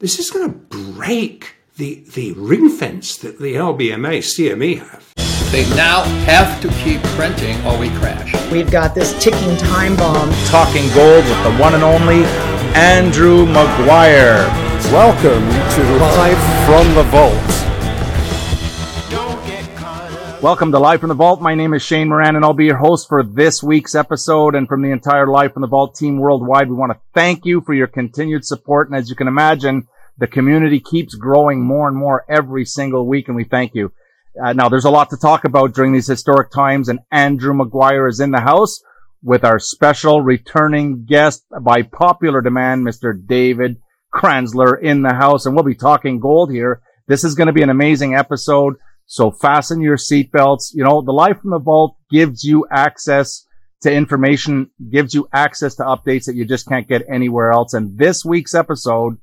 this is going to break the, the ring fence that the LBMA CME have. They now have to keep printing or we crash. We've got this ticking time bomb. Talking gold with the one and only Andrew Maguire. Welcome to Live from the Vault. Welcome to Live from the Vault. My name is Shane Moran and I'll be your host for this week's episode. And from the entire Live from the Vault team worldwide, we want to thank you for your continued support. And as you can imagine, the community keeps growing more and more every single week and we thank you. Uh, now there's a lot to talk about during these historic times and Andrew Maguire is in the house with our special returning guest by popular demand, Mr. David Kranzler in the house. And we'll be talking gold here. This is going to be an amazing episode. So fasten your seatbelts. You know, the Live from the Vault gives you access to information, gives you access to updates that you just can't get anywhere else. And this week's episode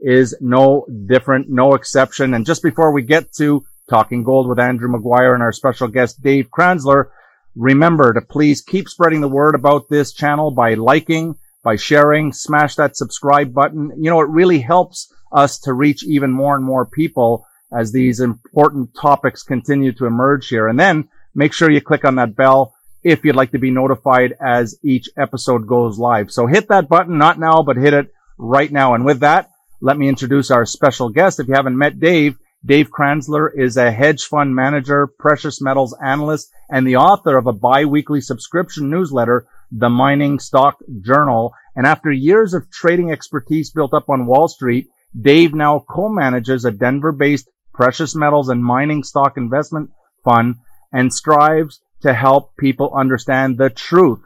is no different, no exception. And just before we get to Talking Gold with Andrew Maguire and our special guest, Dave Kranzler. Remember to please keep spreading the word about this channel by liking, by sharing, smash that subscribe button. You know, it really helps us to reach even more and more people as these important topics continue to emerge here. And then make sure you click on that bell if you'd like to be notified as each episode goes live. So hit that button, not now, but hit it right now. And with that, let me introduce our special guest. If you haven't met Dave, Dave Kranzler is a hedge fund manager, precious metals analyst, and the author of a biweekly subscription newsletter, The Mining Stock Journal. And after years of trading expertise built up on Wall Street, Dave now co-manages a Denver-based precious metals and mining stock investment fund and strives to help people understand the truth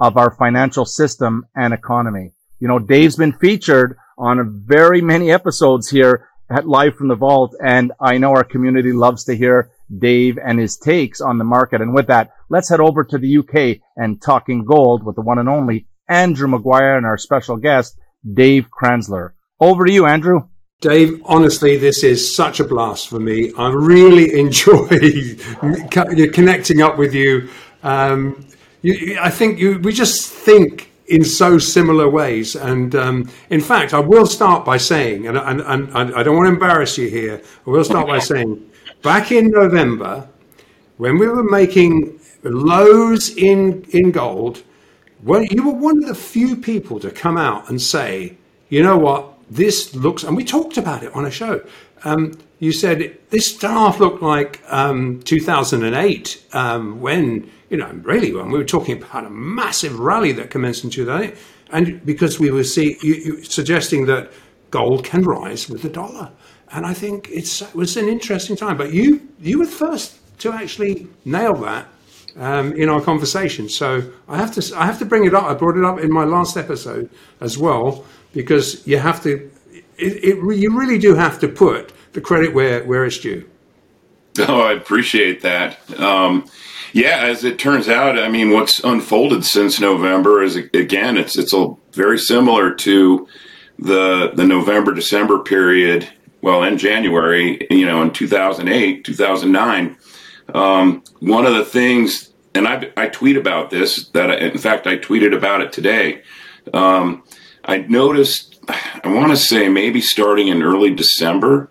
of our financial system and economy. You know, Dave's been featured on very many episodes here at Live from the Vault, and I know our community loves to hear Dave and his takes on the market. And with that, let's head over to the UK and talking gold with the one and only Andrew Maguire and our special guest, Dave Kranzler. Over to you, Andrew. Dave, honestly, this is such a blast for me. I really enjoy connecting up with you. Um, you I think you, we just think in so similar ways. And um, in fact, I will start by saying, and, and, and, I don't want to embarrass you here, I will start by saying, back in November, when we were making lows in, in gold, well, you were one of the few people to come out and say, you know what, this looks, and we talked about it on a show. Um, you said this staff looked like um, 2008 um, when you know, really, when we were talking about a massive rally that commenced in 2008, and because we were see, you, you, suggesting that gold can rise with the dollar. And I think it's, it was an interesting time. But you, you were the first to actually nail that um, in our conversation. So I have to, I have to bring it up. I brought it up in my last episode as well because you have to, it, it, you really do have to put the credit where, where it's due. Oh, I appreciate that. Um, yeah, as it turns out, I mean, what's unfolded since November is again, it's it's a, very similar to the the November December period. Well, in January, you know, in 2008, 2009, um, one of the things, and I I tweet about this. That I, in fact, I tweeted about it today. Um, I noticed, I want to say maybe starting in early December,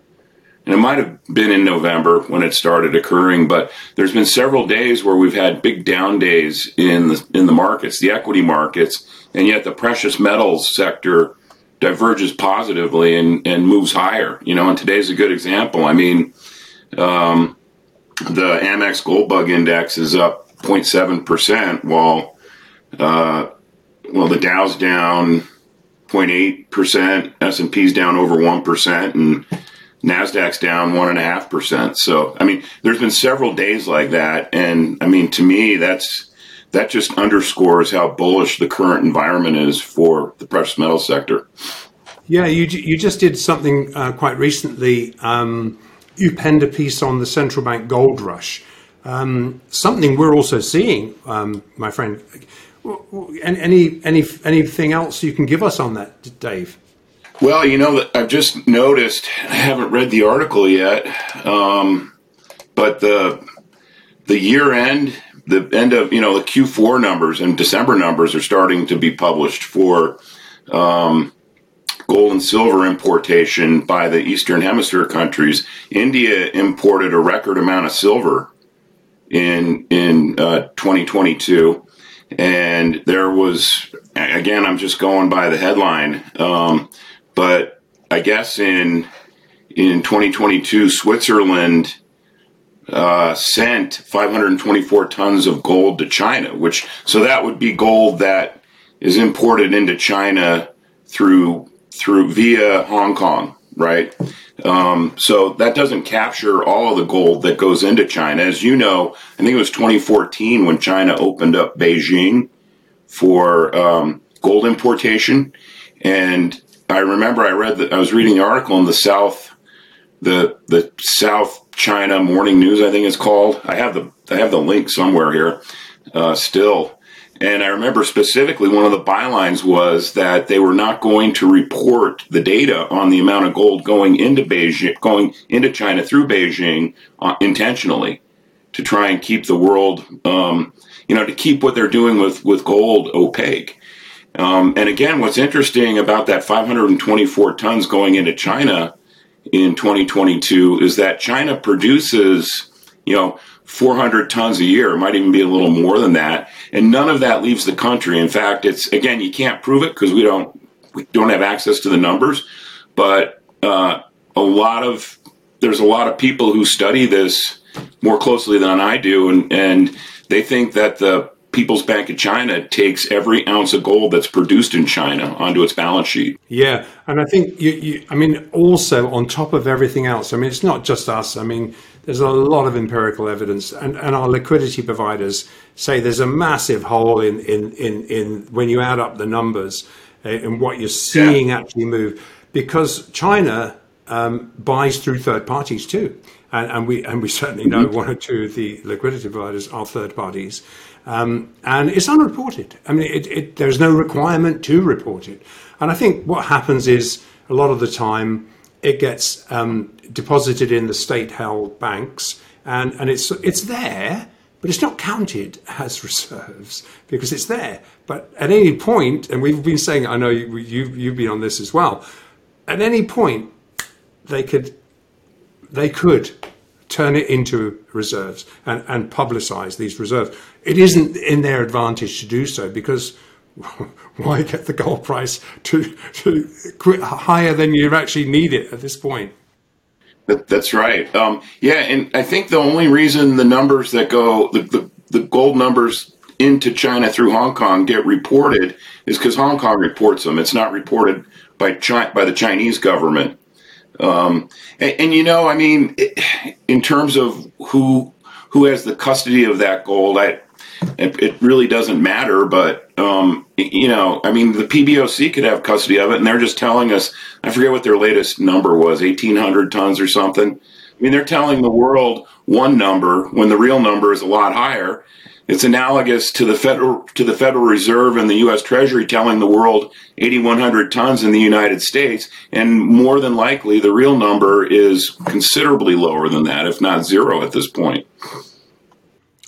and it might have been in November when it started occurring, but there's been several days where we've had big down days in the in the markets, the equity markets, and yet the precious metals sector diverges positively and, and moves higher. You know, and today's a good example. I mean, um, the Amex Gold Bug Index is up 0.7 percent, while uh, well the Dow's down 0.8 percent, S and P's down over one percent, and Nasdaq's down one and a half percent. So, I mean, there's been several days like that, and I mean, to me, that's that just underscores how bullish the current environment is for the precious metal sector. Yeah, you you just did something uh, quite recently. Um, you penned a piece on the central bank gold rush. Um, something we're also seeing, um, my friend. Any any anything else you can give us on that, Dave? Well, you know, I've just noticed. I haven't read the article yet, um, but the the year end, the end of you know the Q4 numbers and December numbers are starting to be published for um, gold and silver importation by the Eastern Hemisphere countries, India imported a record amount of silver in in uh, 2022, and there was again I'm just going by the headline, um, but I guess in in 2022 Switzerland uh, sent 524 tons of gold to China, which so that would be gold that is imported into China through through via Hong Kong, right? Um, so that doesn't capture all of the gold that goes into China. As you know, I think it was 2014 when China opened up Beijing for um, gold importation, and I remember I read that I was reading the article in the South, the the South China Morning News, I think it's called. I have the I have the link somewhere here, uh, still and I remember specifically one of the bylines was that they were not going to report the data on the amount of gold going into Beijing, going into China through Beijing uh, intentionally to try and keep the world, um, you know, to keep what they're doing with, with gold opaque. Um, and again, what's interesting about that 524 tons going into China in 2022 is that China produces, you know, 400 tons a year. It might even be a little more than that. And none of that leaves the country. In fact, it's again, you can't prove it because we don't we don't have access to the numbers. But uh, a lot of there's a lot of people who study this more closely than I do, and and they think that the People's Bank of China takes every ounce of gold that's produced in China onto its balance sheet. Yeah, and I think you, you, I mean, also on top of everything else, I mean, it's not just us. I mean, there's a lot of empirical evidence, and, and our liquidity providers say there's a massive hole in in in, in when you add up the numbers uh, and what you're seeing yeah. actually move, because China um, buys through third parties too, and, and we and we certainly know mm-hmm. one or two of the liquidity providers are third parties. Um, and it's unreported. I mean, it, it, there's no requirement to report it. And I think what happens is a lot of the time it gets um, deposited in the state-held banks, and, and it's it's there, but it's not counted as reserves because it's there. But at any point, and we've been saying, I know you, you you've been on this as well. At any point, they could they could turn it into reserves and, and publicize these reserves. It isn't in their advantage to do so because why get the gold price to, to higher than you actually need it at this point? that's right. Um, yeah, and I think the only reason the numbers that go, the, the, the gold numbers into China through Hong Kong get reported is because Hong Kong reports them. It's not reported by China, by the Chinese government. Um, and, and, you know, I mean, in terms of who who has the custody of that gold, I, it, it really doesn't matter. But um, you know, I mean, the PBOC could have custody of it, and they're just telling us. I forget what their latest number was, eighteen hundred tons or something. I mean, they're telling the world one number when the real number is a lot higher. It's analogous to the federal to the Federal Reserve and the U.S. Treasury telling the world 8,100 tons in the United States, and more than likely the real number is considerably lower than that, if not zero at this point.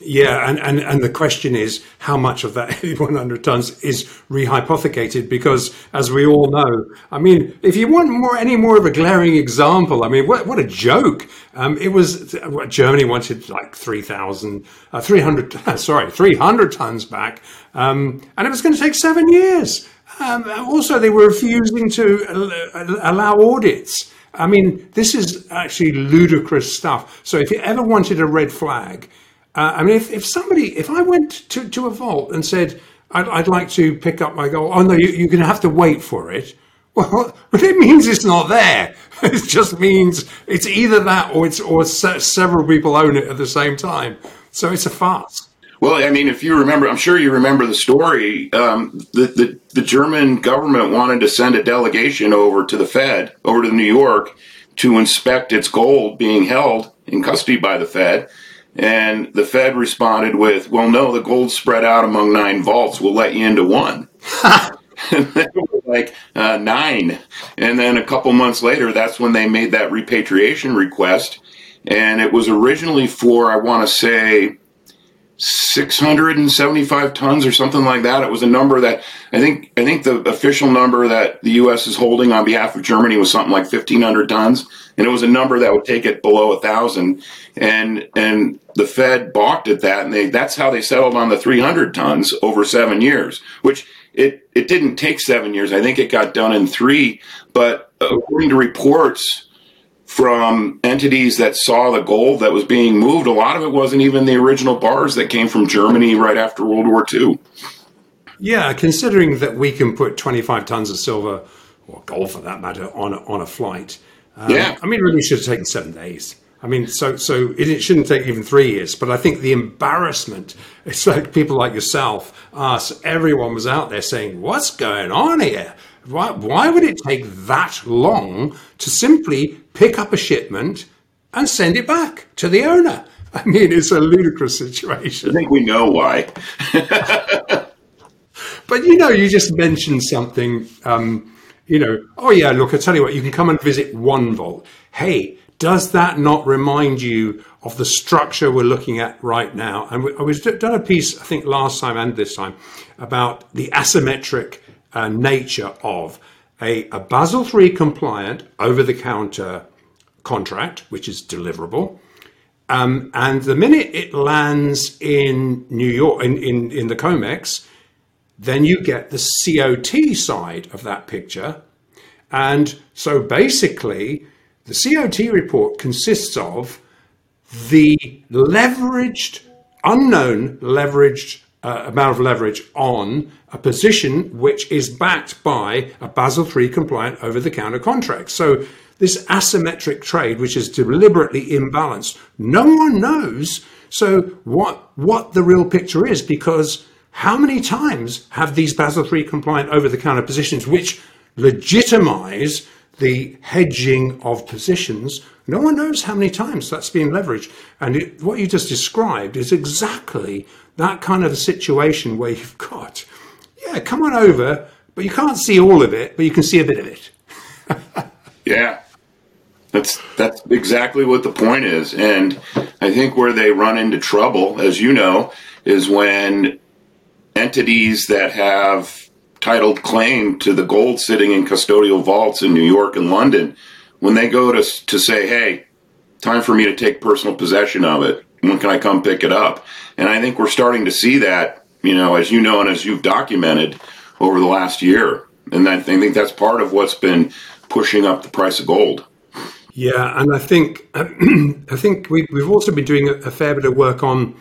Yeah, and, and, and the question is how much of that 100 tons is rehypothecated? Because as we all know, I mean, if you want more any more of a glaring example, I mean, what, what a joke! Um, it was Germany wanted like 3,000, uh, 300, sorry, 300 tons back, um, and it was going to take seven years. Um, also, they were refusing to allow audits. I mean, this is actually ludicrous stuff. So, if you ever wanted a red flag, uh, I mean, if, if somebody, if I went to, to a vault and said, I'd, I'd like to pick up my gold, oh no, you, you're going to have to wait for it. Well, it means it's not there. It just means it's either that or it's or se- several people own it at the same time. So it's a farce. Well, I mean, if you remember, I'm sure you remember the story. Um, the, the, the German government wanted to send a delegation over to the Fed, over to New York, to inspect its gold being held in custody by the Fed. And the Fed responded with, well, no, the gold's spread out among nine vaults. We'll let you into one. like uh, nine. And then a couple months later, that's when they made that repatriation request. And it was originally for, I want to say, 675 tons or something like that. It was a number that I think I think the official number that the U.S. is holding on behalf of Germany was something like 1,500 tons, and it was a number that would take it below a thousand. And and the Fed balked at that, and they that's how they settled on the 300 tons over seven years, which it it didn't take seven years. I think it got done in three. But according to reports from entities that saw the gold that was being moved. A lot of it wasn't even the original bars that came from Germany right after World War II. Yeah, considering that we can put 25 tons of silver, or gold for that matter, on a, on a flight. Um, yeah. I mean, it really should have taken seven days. I mean, so so it, it, shouldn't take even three years. But I think the embarrassment, it's like people like yourself, us, everyone was out there saying, what's going on here? Why, why would it take that long to simply pick up a shipment and send it back to the owner? I mean, it's a ludicrous situation. I think we know why. but you know, you just mentioned something. Um, you know, oh yeah, look, I tell you what, you can come and visit one vault. Hey, does that not remind you of the structure we're looking at right now? And we, I was done a piece, I think, last time and this time about the asymmetric uh, nature of a, a Basel III compliant over the counter contract, which is deliverable. Um, and the minute it lands in New York, in, in, in the COMEX, then you get the COT side of that picture. And so basically, the COT report consists of the leveraged, unknown leveraged uh, amount of leverage on a position which is backed by a Basel III compliant over the counter contract. So this asymmetric trade, which is deliberately imbalanced, no one knows. So what what the real picture is because how many times have these Basel III compliant over the counter positions which legitimize the hedging of positions no one knows how many times that's being leveraged. And it, what you just described is exactly that kind of a situation where you've got, yeah, come on over, but you can't see all of it, but you can see a bit of it. yeah. That's that's exactly what the point is. And I think where they run into trouble, as you know, is when entities that have titled claim to the gold sitting in custodial vaults in New York and London when they go to to say, "Hey, time for me to take personal possession of it. When can I come pick it up?" And I think we're starting to see that, you know, as you know and as you've documented over the last year. And I think that's part of what's been pushing up the price of gold. Yeah, and I think I think we, have also been doing a, fair bit of work on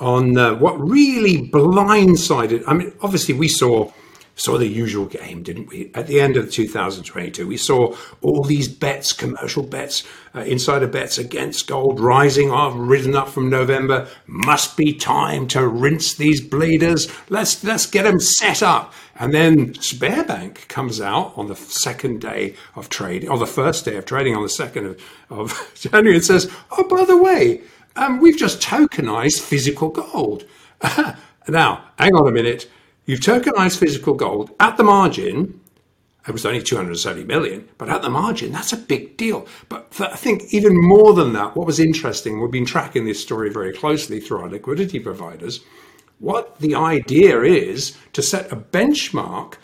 on uh, what really blindsided. I mean, obviously we saw saw the usual game, didn't we? At the end of 2022, we saw all these bets, commercial bets, uh, insider bets against gold rising off, risen up from November. Must be time to rinse these bleeders. Let's let's get them set up. And then Sberbank comes out on the second day of trading, or the first day of trading on the second of, of January, and says, "Oh, by the way, um, we've just tokenized physical gold." now, hang on a minute You've tokenized physical gold at the margin. It was only 270 million, but at the margin, that's a big deal. But I think even more than that, what was interesting, we've been tracking this story very closely through our liquidity providers. What the idea is to set a benchmark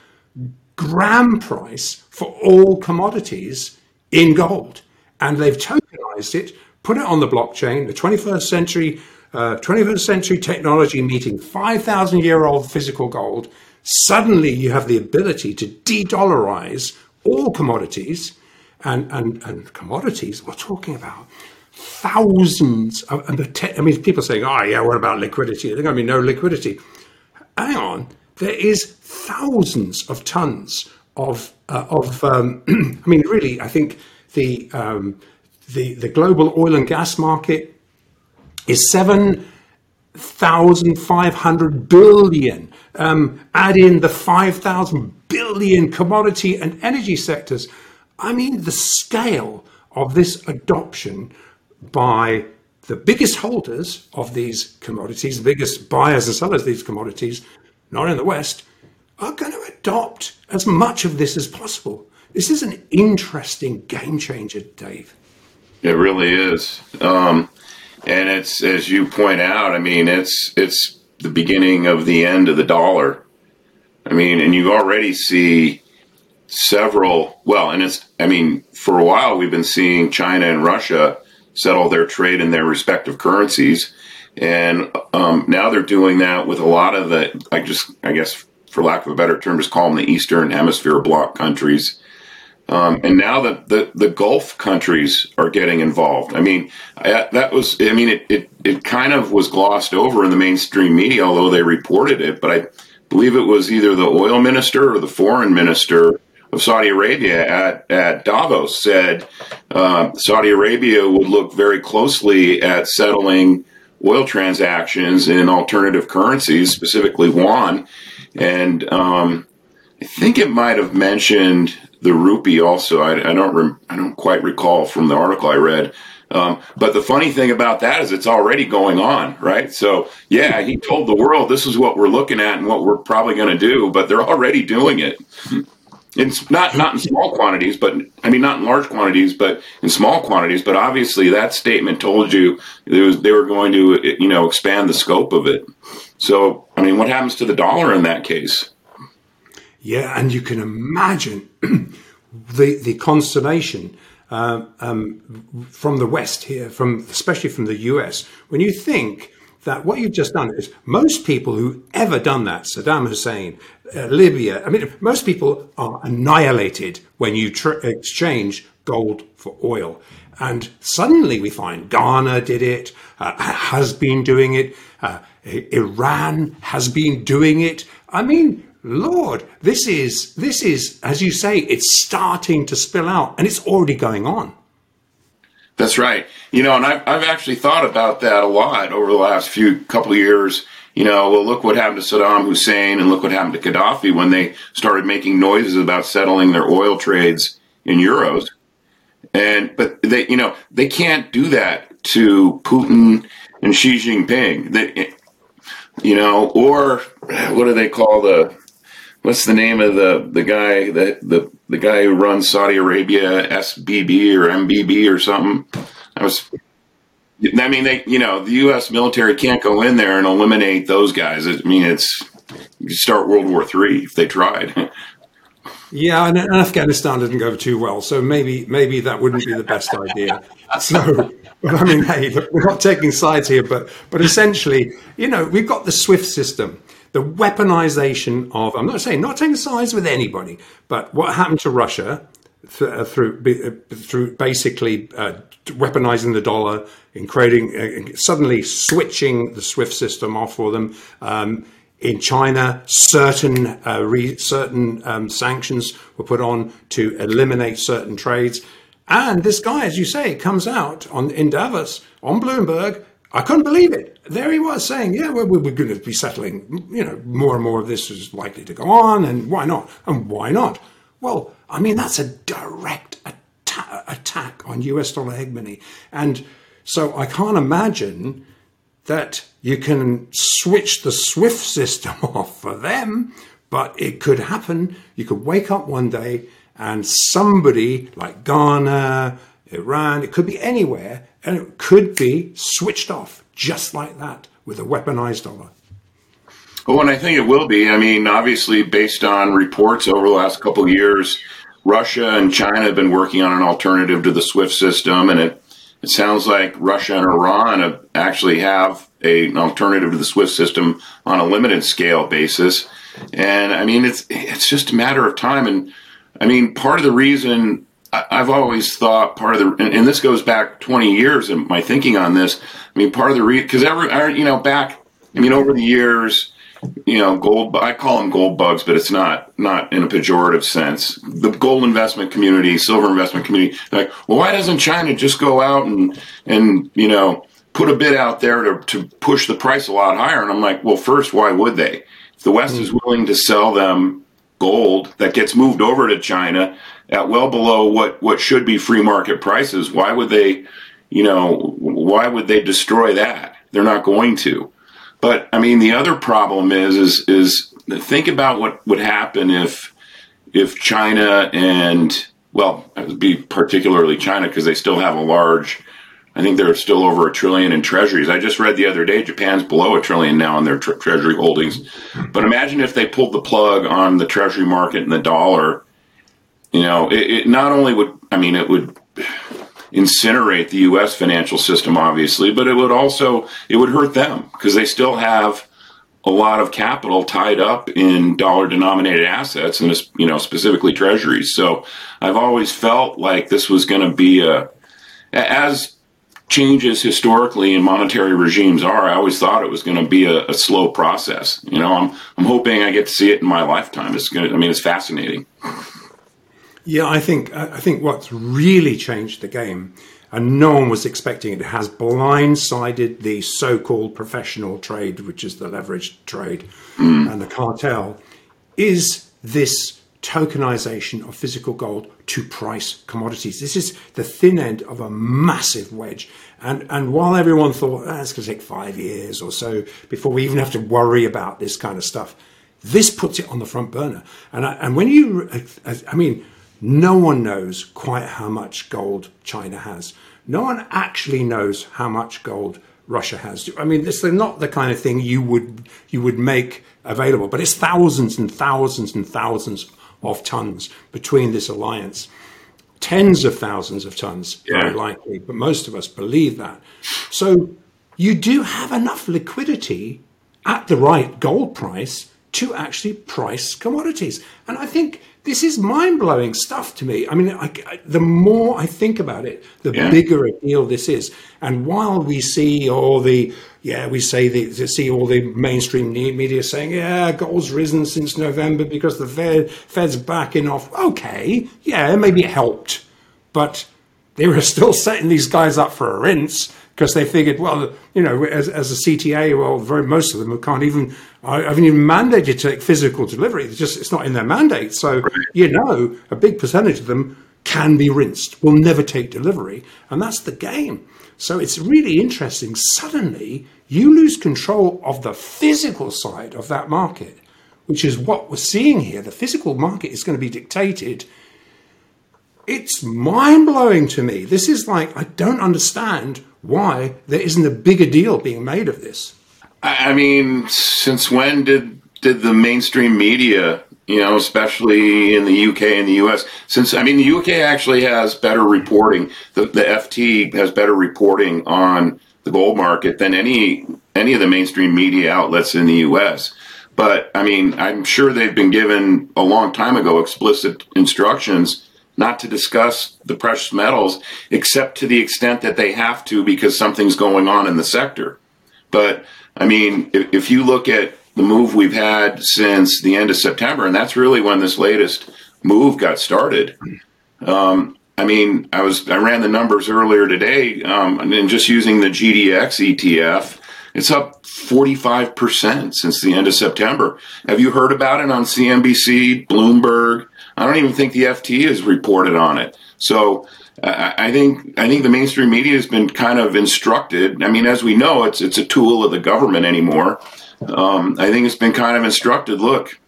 gram price for all commodities in gold. And they've tokenized it, put it on the blockchain. The 21st century uh, 21st century technology meeting 5,000 year old physical gold, suddenly you have the ability to de dollarize all commodities. And, and, and commodities, we're talking about thousands of, and te- I mean, people saying, oh, yeah, what about liquidity? There's going to be no liquidity. Hang on, there is thousands of tons of, uh, of um, I mean, really, I think the, um, the, the global oil and gas market is 7,500 billion. Um, add in the 5,000 billion commodity and energy sectors. I mean, the scale of this adoption by the biggest holders of these commodities, the biggest buyers and sellers of these commodities, not in the West, are going to adopt as much of this as possible. This is an interesting game changer, Dave. It really is. Um, and it's as you point out. I mean, it's it's the beginning of the end of the dollar. I mean, and you already see several. Well, and it's. I mean, for a while we've been seeing China and Russia settle their trade in their respective currencies, and um, now they're doing that with a lot of the. I just, I guess, for lack of a better term, just call them the Eastern Hemisphere bloc countries. Um, and now that the, the Gulf countries are getting involved. I mean, I, that was, I mean, it, it, it kind of was glossed over in the mainstream media, although they reported it. But I believe it was either the oil minister or the foreign minister of Saudi Arabia at, at Davos said uh, Saudi Arabia would look very closely at settling oil transactions in alternative currencies, specifically yuan. And um, I think it might have mentioned the rupee also. I, I don't rem, I don't quite recall from the article I read. Um, but the funny thing about that is it's already going on, right? So yeah, he told the world this is what we're looking at and what we're probably going to do, but they're already doing it. It's not not in small quantities, but I mean not in large quantities, but in small quantities. But obviously, that statement told you was, they were going to you know expand the scope of it. So I mean, what happens to the dollar in that case? Yeah, and you can imagine the the consternation uh, um, from the West here, from especially from the US, when you think that what you've just done is most people who ever done that, Saddam Hussein, uh, Libya, I mean, most people are annihilated when you tr- exchange gold for oil. And suddenly we find Ghana did it, uh, has been doing it, uh, Iran has been doing it. I mean, Lord, this is this is as you say, it's starting to spill out, and it's already going on. That's right. You know, and I've, I've actually thought about that a lot over the last few couple of years. You know, well, look what happened to Saddam Hussein and look what happened to Gaddafi when they started making noises about settling their oil trades in euros. And, but they, you know, they can't do that to Putin and Xi Jinping. They, you know, or what do they call the, what's the name of the the guy that the the guy who runs Saudi Arabia SBB or MBB or something? I was. I mean, they you know the U.S. military can't go in there and eliminate those guys. I mean, it's you start World War Three if they tried. Yeah, and, Afghanistan didn't go too well, so maybe maybe that wouldn't be the best idea. So, but I mean, hey, we're not taking sides here, but but essentially, you know, we've got the SWIFT system the weaponization of, I'm not saying not taking sides with anybody, but what happened to Russia th- through, uh, through basically uh, weaponizing the dollar and creating, uh, suddenly switching the SWIFT system off for them. Um, in China, certain uh, re- certain um, sanctions were put on to eliminate certain trades. And this guy, as you say, comes out on in Davos on Bloomberg I couldn't believe it. There he was saying, "Yeah, well, we're going to be settling. You know, more and more of this is likely to go on, and why not? And why not? Well, I mean, that's a direct atta- attack on U.S. dollar hegemony, and so I can't imagine that you can switch the SWIFT system off for them. But it could happen. You could wake up one day and somebody like Ghana, Iran, it could be anywhere, and it could be switched off just like that with a weaponized dollar. Well, and I think it will be. I mean, obviously, based on reports over the last couple of years, Russia and China have been working on an alternative to the SWIFT system, and it it sounds like Russia and Iran have actually have a, an alternative to the SWIFT system on a limited scale basis. And I mean, it's it's just a matter of time. And I mean, part of the reason I've always thought part of the, and, this goes back 20 years in my thinking on this. I mean, part of the reason, because every, you know, back, I mean, over the years, you know, gold, I call them gold bugs, but it's not, not in a pejorative sense. The gold investment community, silver investment community, like, well, why doesn't China just go out and, and, you know, put a bid out there to, to push the price a lot higher? And I'm like, well, first, why would they? If the West mm-hmm. is willing to sell them gold that gets moved over to China at well below what, what should be free market prices, why would they, you know, why would they destroy that? They're not going to. But I mean, the other problem is, is, is think about what would happen if, if China and, well, be particularly China because they still have a large I think they're still over a trillion in treasuries. I just read the other day Japan's below a trillion now in their tre- treasury holdings. But imagine if they pulled the plug on the treasury market and the dollar. You know, it, it not only would, I mean, it would incinerate the U.S. financial system, obviously, but it would also it would hurt them because they still have a lot of capital tied up in dollar denominated assets and you know specifically treasuries. So I've always felt like this was going to be a as changes historically in monetary regimes are. I always thought it was going to be a, a, slow process. You know, I'm I'm hoping I get to see it in my lifetime. It's going. I mean, it's fascinating. Yeah, I think I think what's really changed the game, and no one was expecting it, has blindsided the so-called professional trade, which is the leveraged trade mm. and the cartel, is this tokenization of physical gold to price commodities. This is the thin end of a massive wedge. And, and while everyone thought oh, it's going to take five years or so before we even have to worry about this kind of stuff, this puts it on the front burner. And, I, and when you, I mean, no one knows quite how much gold China has. No one actually knows how much gold Russia has. I mean, this is not the kind of thing you would you would make available, but it's thousands and thousands and thousands of tons between this alliance. Tens of thousands of tons, yeah. very likely, but most of us believe that. So you do have enough liquidity at the right gold price to actually price commodities. And I think this is mind blowing stuff to me. I mean, I, I, the more I think about it, the yeah. bigger a deal this is. And while we see all the, yeah, we say the, see all the mainstream media saying, yeah, gold's risen since November because the Fed, Fed's backing off. Okay, yeah, maybe it helped, but they were still setting these guys up for a rinse because they figured, well, you know, as, as a CTA, well, very most of them can't even, I haven't even mandated to take physical delivery. It's just, it's not in their mandate. So, right. you know, a big percentage of them can be rinsed, will never take delivery. And that's the game. So it's really interesting. Suddenly, you lose control of the physical side of that market, which is what we're seeing here. The physical market is going to be dictated it's mind blowing to me. This is like, I don't understand why there isn't a bigger deal being made of this. I mean, since when did did the mainstream media, you know, especially in the UK and the US, since I mean the UK actually has better reporting. The the FT has better reporting on the gold market than any any of the mainstream media outlets in the US. But I mean, I'm sure they've been given a long time ago explicit instructions not to discuss the precious metals except to the extent that they have to because something's going on in the sector. But I mean, if, if you look at the move we've had since the end of September, and that's really when this latest move got started. Um, I mean, I was I ran the numbers earlier today, um, and just using the GDX ETF, it's up 45% since the end of September. Have you heard about it on CNBC, Bloomberg, I don't even think the FT has reported on it. So I think I think the mainstream media has been kind of instructed. I mean, as we know, it's it's a tool of the government anymore. Um, I think it's been kind of instructed. Look,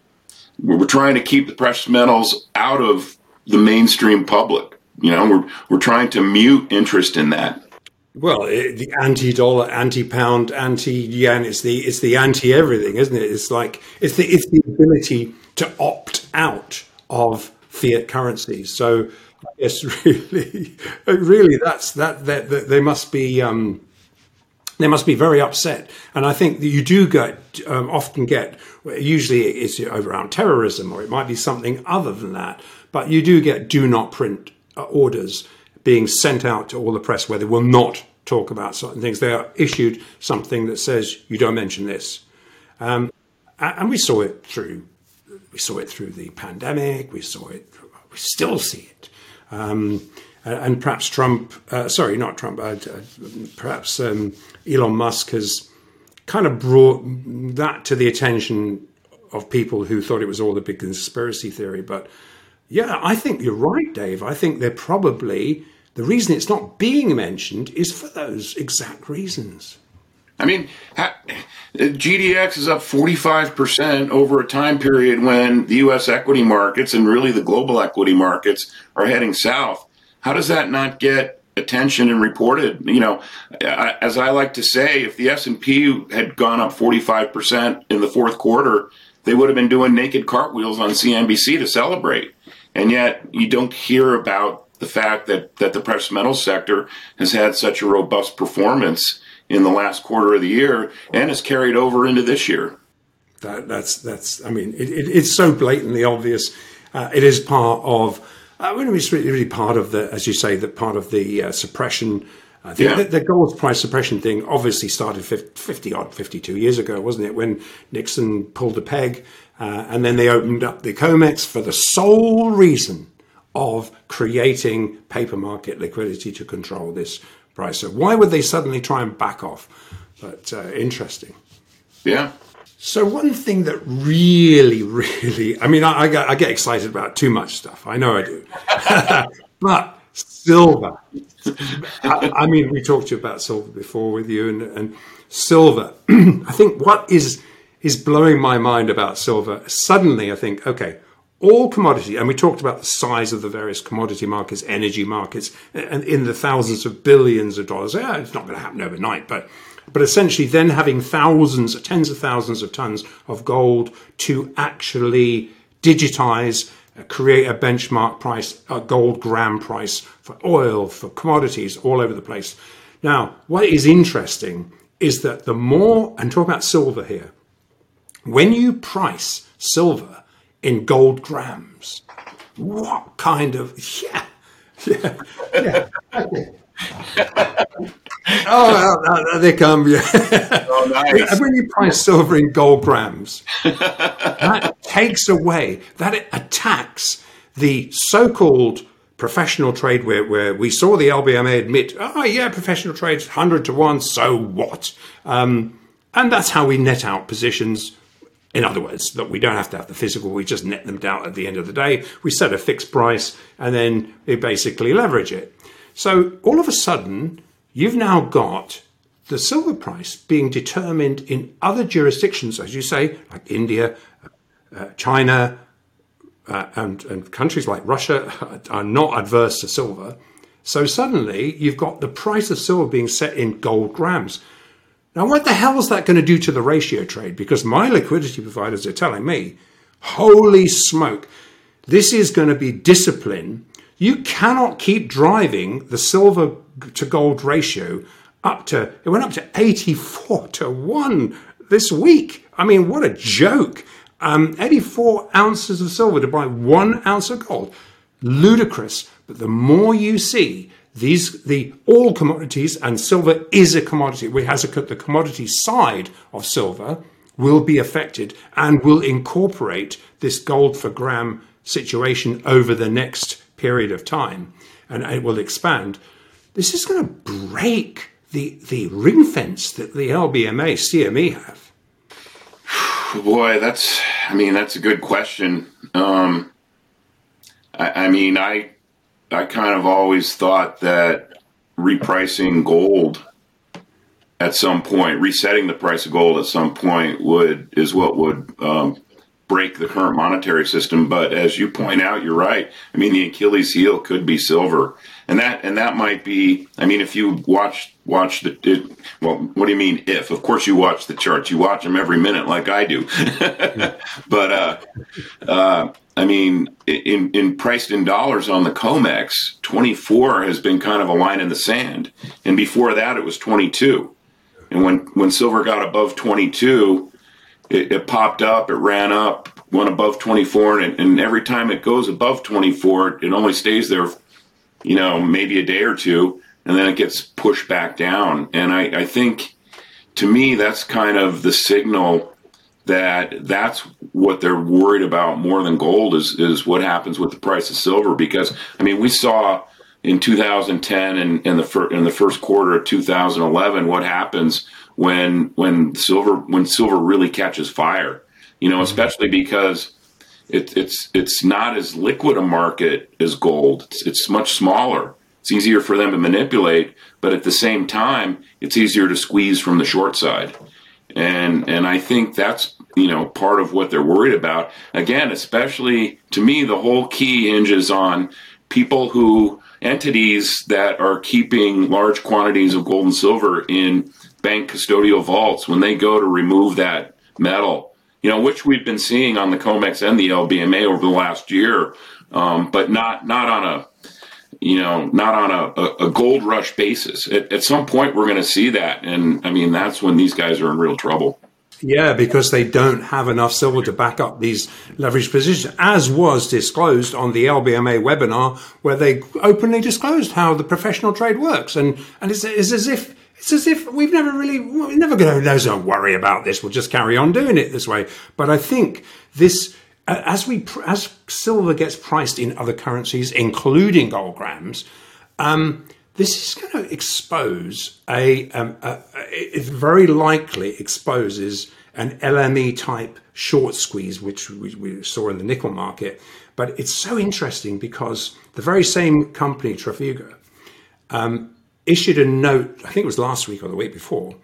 we're trying to keep the precious metals out of the mainstream public. You know, we're we're trying to mute interest in that. Well, it, the anti-dollar, anti-pound, anti-yen. It's the it's the anti-everything, isn't it? It's like it's the it's the ability to opt out of fiat currencies. So guess really, really, that's that. That, that they must be. Um, they must be very upset, and I think that you do get um, often get. Usually, it's around terrorism, or it might be something other than that. But you do get do not print uh, orders being sent out to all the press where they will not talk about certain things. They are issued something that says you don't mention this, um, and we saw it through we saw it through the pandemic. We saw it. We still see it. Um, and perhaps Trump, uh, sorry, not Trump, uh, uh, perhaps um, Elon Musk has kind of brought that to the attention of people who thought it was all a big conspiracy theory. But yeah, I think you're right, Dave. I think they're probably the reason it's not being mentioned is for those exact reasons. I mean, GDX is up 45% over a time period when the US equity markets and really the global equity markets are heading south. How does that not get attention and reported. You know, as I like to say, if the S and P had gone up 45 percent in the fourth quarter, they would have been doing naked cartwheels on CNBC to celebrate. And yet, you don't hear about the fact that that the precious metals sector has had such a robust performance in the last quarter of the year and has carried over into this year. That, that's that's. I mean, it, it, it's so blatantly obvious. Uh, it is part of. I mean, it's really, really part of the, as you say, that part of the uh, suppression. I think yeah. the, the, gold price suppression thing obviously started 50 odd, 52 years ago, wasn't it? When Nixon pulled the peg, uh, and then they opened up the COMEX for the sole reason of creating paper market liquidity to control this price. So why would they suddenly try and back off? But uh, interesting. Yeah, so one thing that really, really, I mean, I, I, get, I get excited about too much stuff. I know I do, but silver. I, I, mean, we talked to you about silver before with you, and, and silver. I think what is is blowing my mind about silver. Suddenly, I think, okay, all commodity, and we talked about the size of the various commodity markets, energy markets, and in the thousands of billions of dollars. Yeah, it's not going to happen overnight, but but essentially then having thousands, tens of thousands of tons of gold to actually digitize, uh, create a benchmark price, a gold gram price for oil, for commodities all over the place. Now, what is interesting is that the more, and talk about silver here, when you price silver in gold grams, what kind of, yeah, yeah, yeah. oh, they come. Yeah. Oh, nice. when you price silver in gold grams, that takes away, that attacks the so-called professional trade where, where we saw the LBMA admit, oh, yeah, professional trade's 100 to 1, so what? Um, and that's how we net out positions. In other words, that we don't have to have the physical, we just net them down at the end of the day. We set a fixed price and then we basically leverage it. So all of a sudden, you've now got the silver price being determined in other jurisdictions, as you say, like India, uh, China, uh, and, and countries like Russia are not adverse to silver. So suddenly you've got the price of silver being set in gold grams. Now, what the hell is that going to do to the ratio trade? Because my liquidity providers are telling me, holy smoke, this is going to be discipline you cannot keep driving the silver to gold ratio up to, it went up to 84 to 1 this week. I mean, what a joke. Um, 84 ounces of silver to buy one ounce of gold. Ludicrous. But the more you see these, the all commodities, and silver is a commodity, which has a, the commodity side of silver will be affected and will incorporate this gold for gram situation over the next period of time and it will expand, this is going to break the, the ring fence that the LBMA, CME have. Boy, that's, I mean, that's a good question. Um, I, I mean, I, I kind of always thought that repricing gold at some point, resetting the price of gold at some point would is what would um, break the current monetary system. But as you point out, you're right. I mean, the Achilles heel could be silver, and that and that might be. I mean, if you watch watch the it, well, what do you mean? If of course you watch the charts, you watch them every minute like I do. but uh, uh, I mean, in in priced in dollars on the Comex, 24 has been kind of a line in the sand, and before that it was 22. And when when silver got above 22 it, it, popped up, it ran up, went above 24, and, and every time it goes above 24, it only stays there, you know, maybe a day or two, and then it gets pushed back down. And I, I think, to me, that's kind of the signal that that's what they're worried about more than gold is is what happens with the price of silver. Because I mean, we saw in 2010 and in the fir- in the first quarter of 2011 what happens when when silver when silver really catches fire. You know, especially because it, it's it's not as liquid a market as gold. It's, it's much smaller. It's easier for them to manipulate, but at the same time, it's easier to squeeze from the short side. And and I think that's you know part of what they're worried about. Again, especially to me, the whole key hinges on people who entities that are keeping large quantities of gold and silver in bank custodial vaults when they go to remove that metal, you know, which we've been seeing on the COMEX and the LBMA over the last year, um, but not not on a you know, not on a, a, gold rush basis. At, at some point, we're going to see that, and I mean, that's when these guys are in real trouble. Yeah, because they don't have enough silver to back up these leveraged positions, as was disclosed on the LBMA webinar, where they openly disclosed how the professional trade works, and and it's, it's as if it's as if we've never really, we're never going to, don't worry about this. We'll just carry on doing it this way. But I think this, as we, as silver gets priced in other currencies, including gold grams, um, this is going to expose a, um, a, it very likely exposes an LME type short squeeze, which we, we, saw in the nickel market. But it's so interesting because the very same company, Trafigura, um, issued a note, I think it was last week or the week before,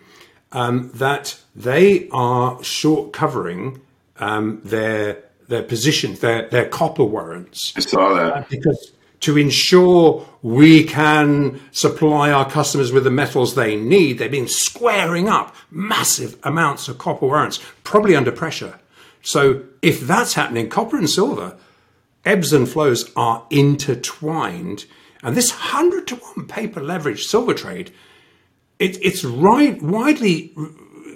um, that they are short covering um, their their positions, their their copper warrants. I saw that because to ensure we can supply our customers with the metals they need, they've been squaring up massive amounts of copper warrants, probably under pressure. So if that's happening, copper and silver ebbs and flows are intertwined and this 100 to 1 paper leverage silver trade, it, it's right, widely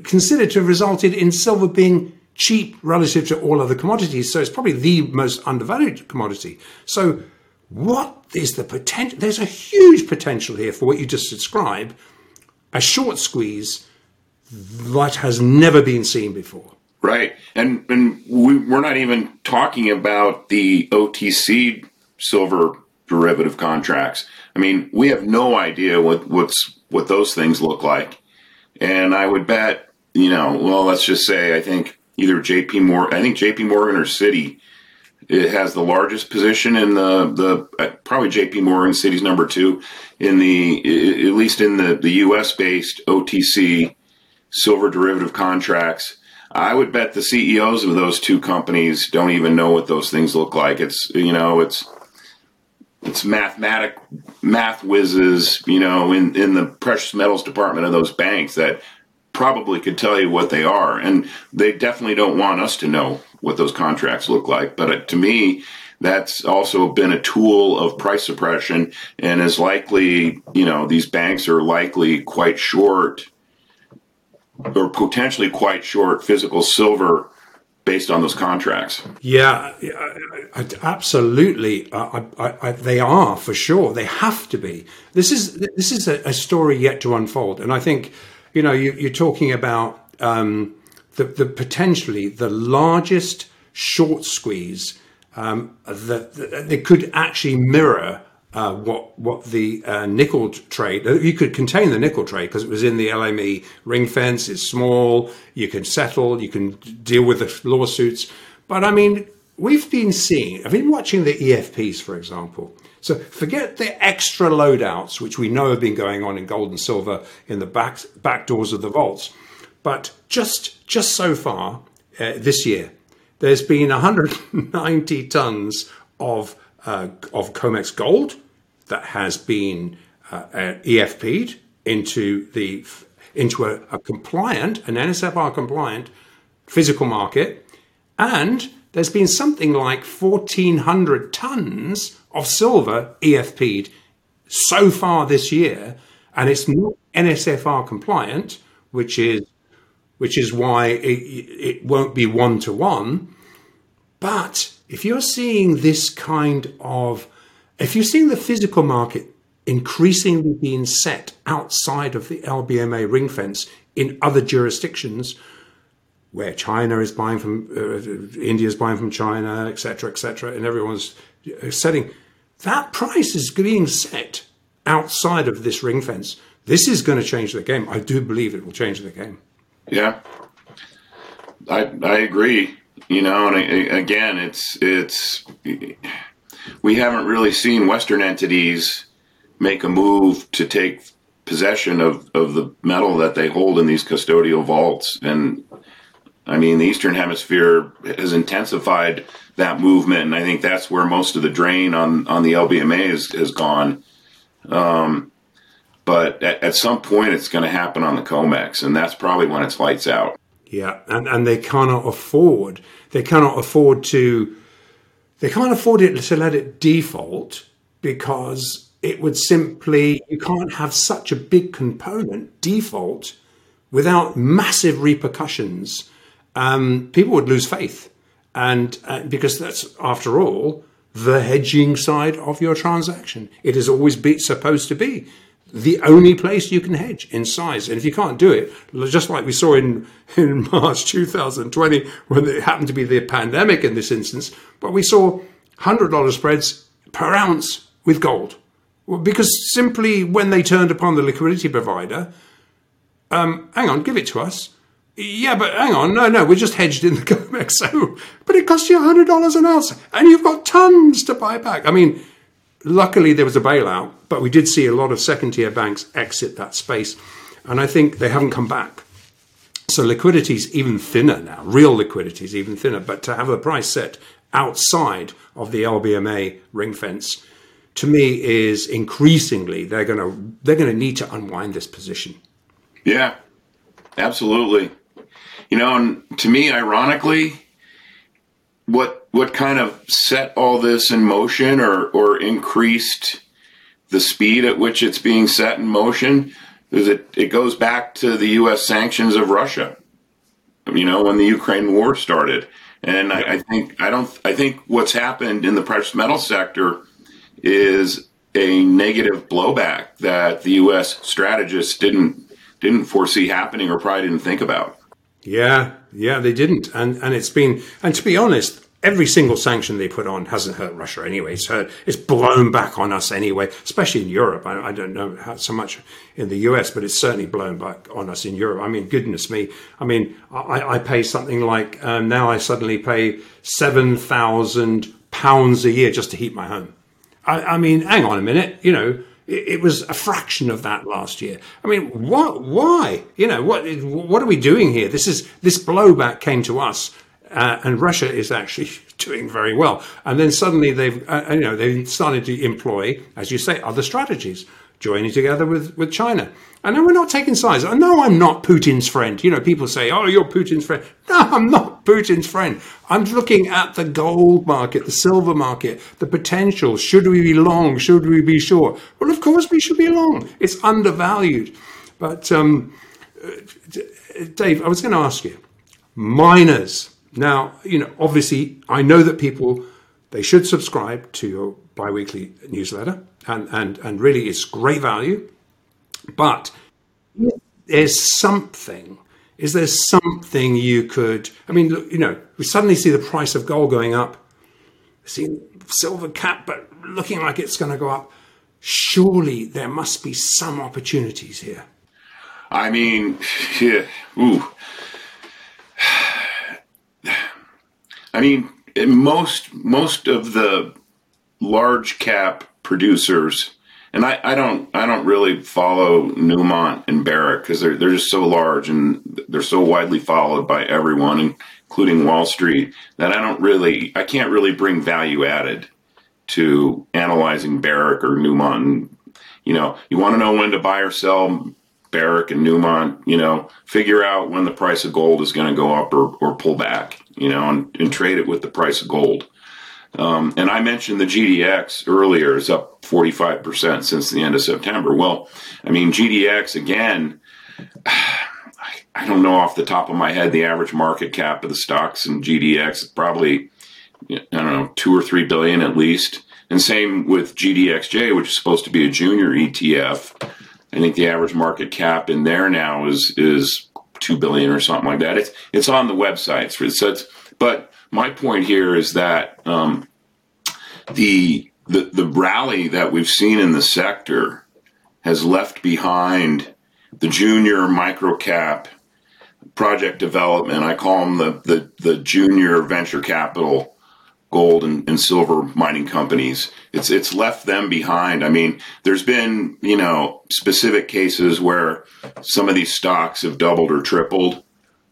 considered to have resulted in silver being cheap relative to all other commodities. So it's probably the most undervalued commodity. So, what is the potential? There's a huge potential here for what you just described a short squeeze that has never been seen before. Right. And, and we, we're not even talking about the OTC silver derivative contracts. I mean, we have no idea what what's what those things look like, and I would bet, you know, well, let's just say I think either J.P. Morgan, I think J.P. Morgan or Citi, it has the largest position in the the uh, probably J.P. Morgan, Citi's number two in the at least in the the U.S. based OTC silver derivative contracts. I would bet the CEOs of those two companies don't even know what those things look like. It's you know it's it's mathematic math whizzes, you know, in, in the precious metals department of those banks that probably could tell you what they are. And they definitely don't want us to know what those contracts look like. But uh, to me, that's also been a tool of price suppression and is likely, you know, these banks are likely quite short or potentially quite short physical silver based on those contracts. Yeah, absolutely. I, I, I, they are for sure. They have to be. This is this is a, a story yet to unfold, and I think you know you, are talking about um, the, the, potentially the largest short squeeze um, that, that could actually mirror uh, what what the uh, nickel trade. Uh, you could contain the nickel trade because it was in the LME ring fence. It's small. You can settle. You can deal with the lawsuits. But I mean, we've been seeing. I've been watching the EFPs, for example. So forget the extra loadouts, which we know have been going on in gold and silver in the back back doors of the vaults. But just just so far uh, this year, there's been 190 tons of uh, of COMEX gold, that has been uh, uh EFP'd into the into a, a compliant, an NSFR compliant physical market, and there's been something like 1,400 tons of silver EFP'd so far this year, and it's not NSFR compliant, which is which is why it, it won't be one to one. But if you're seeing this kind of if you're seeing the physical market increasingly being set outside of the LBMA ring fence in other jurisdictions, where China is buying from, uh, India is buying from China, etc., etc., and everyone's uh, setting, that price is being set outside of this ring fence. This is going to change the game. I do believe it will change the game. Yeah, I I agree. You know, and again, it's it's we haven't really seen Western entities make a move to take possession of, of the metal that they hold in these custodial vaults. And I mean, the Eastern Hemisphere has intensified that movement, and I think that's where most of the drain on, on the LBMA has, has gone. Um, but at, at, some point, it's going to happen on the COMEX, and that's probably when it's lights out. Yeah, and, and they cannot afford they cannot afford to they can't afford it to let it default because it would simply you can't have such a big component default without massive repercussions. Um, people would lose faith, and uh, because that's after all the hedging side of your transaction. It has always been supposed to be the only place you can hedge in size. And if you can't do it, just like we saw in, in March 2020, when it happened to be the pandemic in this instance, but we saw $100 spreads per ounce with gold. Because simply when they turned upon the liquidity provider, um, hang on, give it to us. Yeah, but hang on, no, no, we're just hedged in the COMEX. So, but it costs you $100 an ounce and you've got tons to buy back. I mean, luckily there was a bailout, but we did see a lot of second tier banks exit that space. And I think they haven't come back. So liquidity is even thinner now. Real liquidity is even thinner. But to have a price set outside of the LBMA ring fence, to me, is increasingly they're going to they're going to need to unwind this position. Yeah, absolutely. You know, and to me, ironically, what what kind of set all this in motion or or increased the speed at which it's being set in motion is it it goes back to the U.S. sanctions of Russia. You know, when the Ukraine war started, and I, I think I don't I think what's happened in the precious metal sector is a negative blowback that the U.S. strategists didn't didn't foresee happening or probably didn't think about. Yeah, yeah, they didn't, and and it's been, and to be honest, every single sanction they put on hasn't hurt Russia anyway. It's hurt, it's blown back on us anyway, especially in Europe. I, I don't know how, so much in the US, but it's certainly blown back on us in Europe. I mean, goodness me. I mean, I, I pay something like um, now I suddenly pay seven thousand pounds a year just to heat my home. I, I mean, hang on a minute, you know it was a fraction of that last year. I mean, what? Why? You know, what? What are we doing here? This is this blowback came to us, uh, and Russia is actually doing very well. And then suddenly they've, uh, you know, they started to employ, as you say, other strategies, joining together with with China. And then we're not taking sides. No, I'm not Putin's friend. You know, people say, "Oh, you're Putin's friend." No, I'm not Putin's friend. I'm looking at the gold market, the silver market, the potential. Should we be long? Should we be short? Well, of course we should be long. It's undervalued. But um, Dave, I was going to ask you, miners. Now, you know, obviously, I know that people they should subscribe to your biweekly newsletter, and and and really, it's great value. But there's something. Is there something you could? I mean, look, you know, we suddenly see the price of gold going up. See silver cap, but looking like it's going to go up. Surely there must be some opportunities here. I mean, yeah, ooh. I mean, most most of the large cap producers and I, I don't I don't really follow Newmont and Barrick because they're they're just so large and they're so widely followed by everyone, including Wall Street, that I don't really I can't really bring value added to analyzing Barrick or Newmont. you know, you want to know when to buy or sell Barrick and Newmont. You know, figure out when the price of gold is going to go up or, or pull back. You know, and, and trade it with the price of gold. Um, and I mentioned the GDX earlier is up 45% since the end of September. Well, I mean, GDX again, I don't know off the top of my head the average market cap of the stocks in GDX, probably, I don't know, two or three billion at least. And same with GDXJ, which is supposed to be a junior ETF. I think the average market cap in there now is is two billion or something like that. It's it's on the websites. So it's, but my point here is that um, the, the the rally that we've seen in the sector has left behind the junior microcap project development. I call them the the, the junior venture capital gold and, and, silver mining companies. It's it's left them behind. I mean, there's been you know specific cases where some of these stocks have doubled or tripled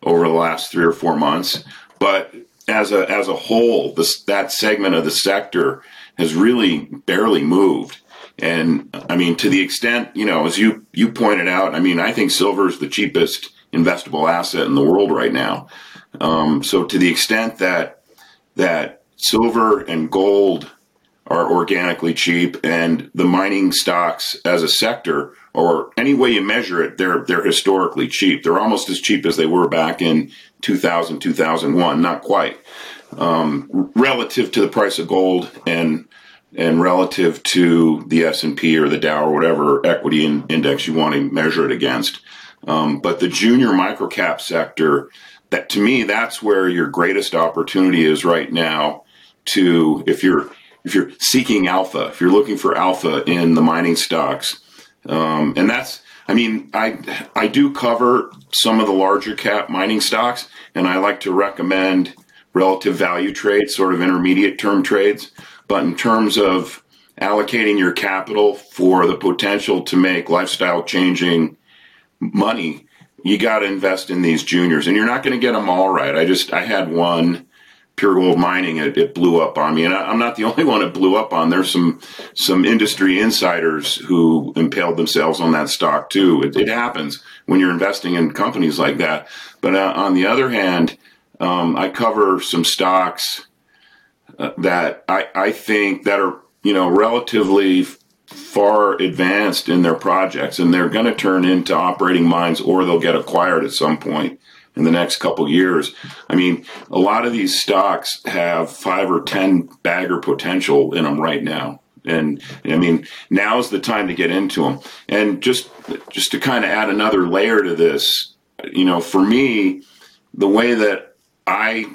over the last three or four months, but as a as a whole, this that segment of the sector has really barely moved. And I mean, to the extent, you know, as you, you pointed out, I mean, I think silver is the cheapest investable asset in the world right now. Um, so to the extent that, that silver and gold are organically cheap and the mining stocks as a sector or any way you measure it, they're, they're historically cheap. They're almost as cheap as they were back in 2000, 2001. Not quite. Um, relative to the price of gold and and relative to the S&P or the Dow or whatever equity in, index you want to measure it against. Um, but the junior microcap sector, that to me, that's where your greatest opportunity is right now. To if you're if you're seeking alpha, if you're looking for alpha in the mining stocks, um, and that's I mean I I do cover some of the larger cap mining stocks, and I like to recommend relative value trades, sort of intermediate term trades. But in terms of allocating your capital for the potential to make lifestyle changing money, you got to invest in these juniors, and you're not going to get them all right. I just I had one pure gold mining it, it blew up on me. And I, am not the only one it blew up on. There's some some industry insiders who impaled themselves on that stock too. It, it happens when you're investing in companies like that. But uh, on the other hand um, i cover some stocks uh, that I, I think that are you know relatively far advanced in their projects and they're going to turn into operating mines or they'll get acquired at some point in the next couple years. I mean, a lot of these stocks have five or 10 bagger potential in them right now. And I mean, now's the time to get into them. And just, just to kind of add another layer to this, you know, for me, the way that I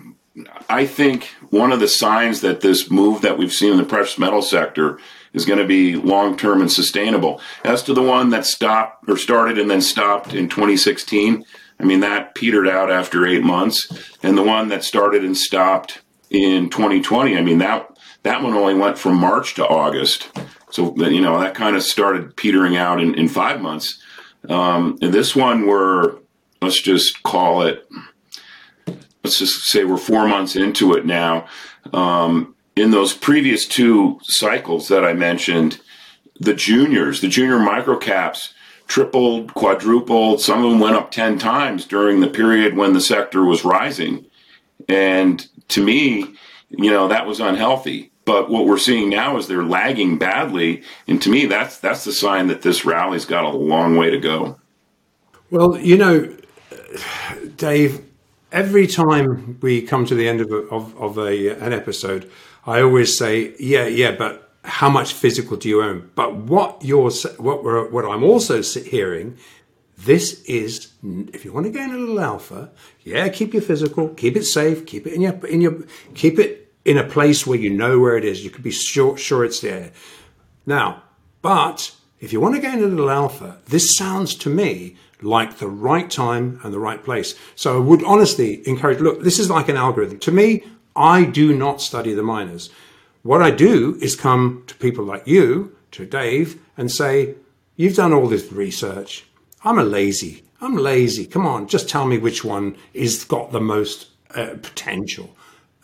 I think one of the signs that this move that we've seen in the precious metal sector is going to be long term and sustainable. As to the one that stopped or started and then stopped in 2016, I mean, that petered out after eight months. And the one that started and stopped in 2020, I mean, that, that one only went from March to August. So, you know, that kind of started petering out in, in five months. Um, and this one, we're, let's just call it, let's just say we're four months into it now. Um, in those previous two cycles that I mentioned, the juniors, the junior microcaps, tripled, quadrupled. Some of them went up 10 times during the period when the sector was rising. And to me, you know, that was unhealthy. But what we're seeing now is they're lagging badly. And to me, that's, that's the sign that this rally's got a long way to go. Well, you know, Dave, every time we come to the end of, a, of, of a, an episode, I always say, yeah, yeah, but how much physical do you own? But what you're what we're, what I'm also hearing, this is if you want to gain a little alpha, yeah, keep your physical, keep it safe, keep it in your in your keep it in a place where you know where it is. You can be sure sure it's there. Now, but if you want to gain a little alpha, this sounds to me like the right time and the right place. So I would honestly encourage look, this is like an algorithm. To me, I do not study the miners. What I do is come to people like you, to Dave, and say, You've done all this research. I'm a lazy. I'm lazy. Come on, just tell me which one is got the most uh, potential.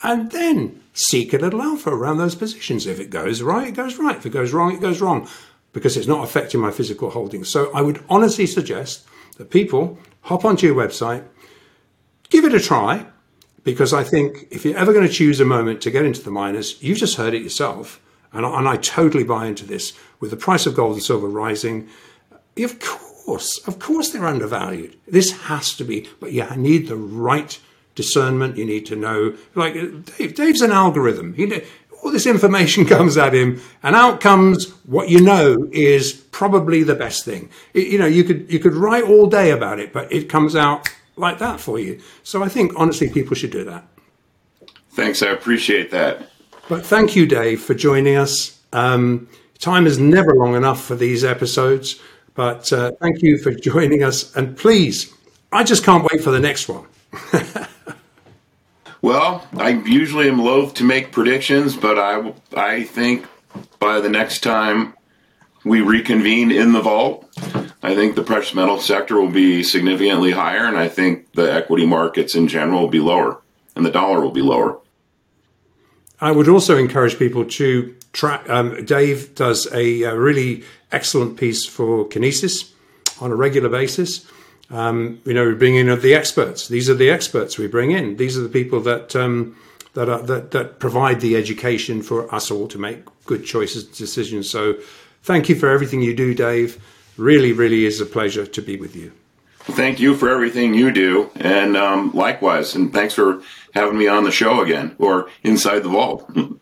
And then seek a little alpha around those positions. If it goes right, it goes right. If it goes wrong, it goes wrong because it's not affecting my physical holdings. So I would honestly suggest that people hop onto your website, give it a try, because I think if you're ever going to choose a moment to get into the miners, you just heard it yourself. And I, and I totally buy into this. With the price of gold and silver rising, of course, of course they're undervalued. This has to be, but you need the right discernment. You need to know, like Dave, Dave's an algorithm. He, all this information comes at him, and out comes what you know is probably the best thing. It, you know, you could you could write all day about it, but it comes out like that for you. So I think honestly, people should do that. Thanks, I appreciate that. But thank you, Dave, for joining us. Um, time is never long enough for these episodes, but uh, thank you for joining us. And please, I just can't wait for the next one. well, I usually am loath to make predictions, but I, I think by the next time we reconvene in the vault, I think the precious metal sector will be significantly higher, and I think the equity markets in general will be lower, and the dollar will be lower. I would also encourage people to Tra- um, Dave does a, a, really excellent piece for Kinesis on a regular basis. Um, you know, we bring in the experts. These are the experts we bring in. These are the people that um, that, are, that that provide the education for us all to make good choices, and decisions. So, thank you for everything you do, Dave. Really, really is a pleasure to be with you. Thank you for everything you do, and um, likewise, and thanks for having me on the show again or inside the vault.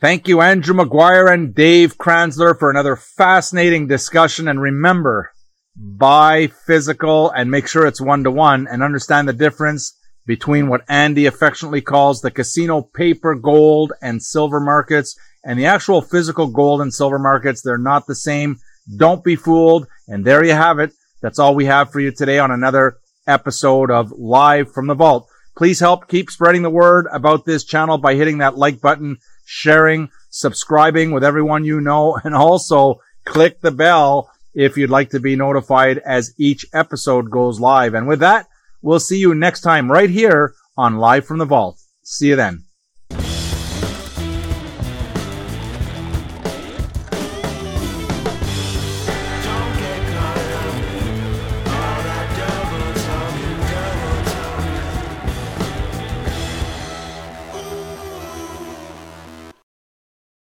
Thank you, Andrew Maguire and Dave Kranzler, for another fascinating discussion. And remember, buy physical and make sure it's one to one and understand the difference between what Andy affectionately calls the casino paper gold and silver markets and the actual physical gold and silver markets. They're not the same. Don't be fooled. And there you have it. That's all we have for you today on another episode of Live from the Vault. Please help keep spreading the word about this channel by hitting that like button, sharing, subscribing with everyone you know, and also click the bell if you'd like to be notified as each episode goes live. And with that, we'll see you next time right here on Live from the Vault. See you then.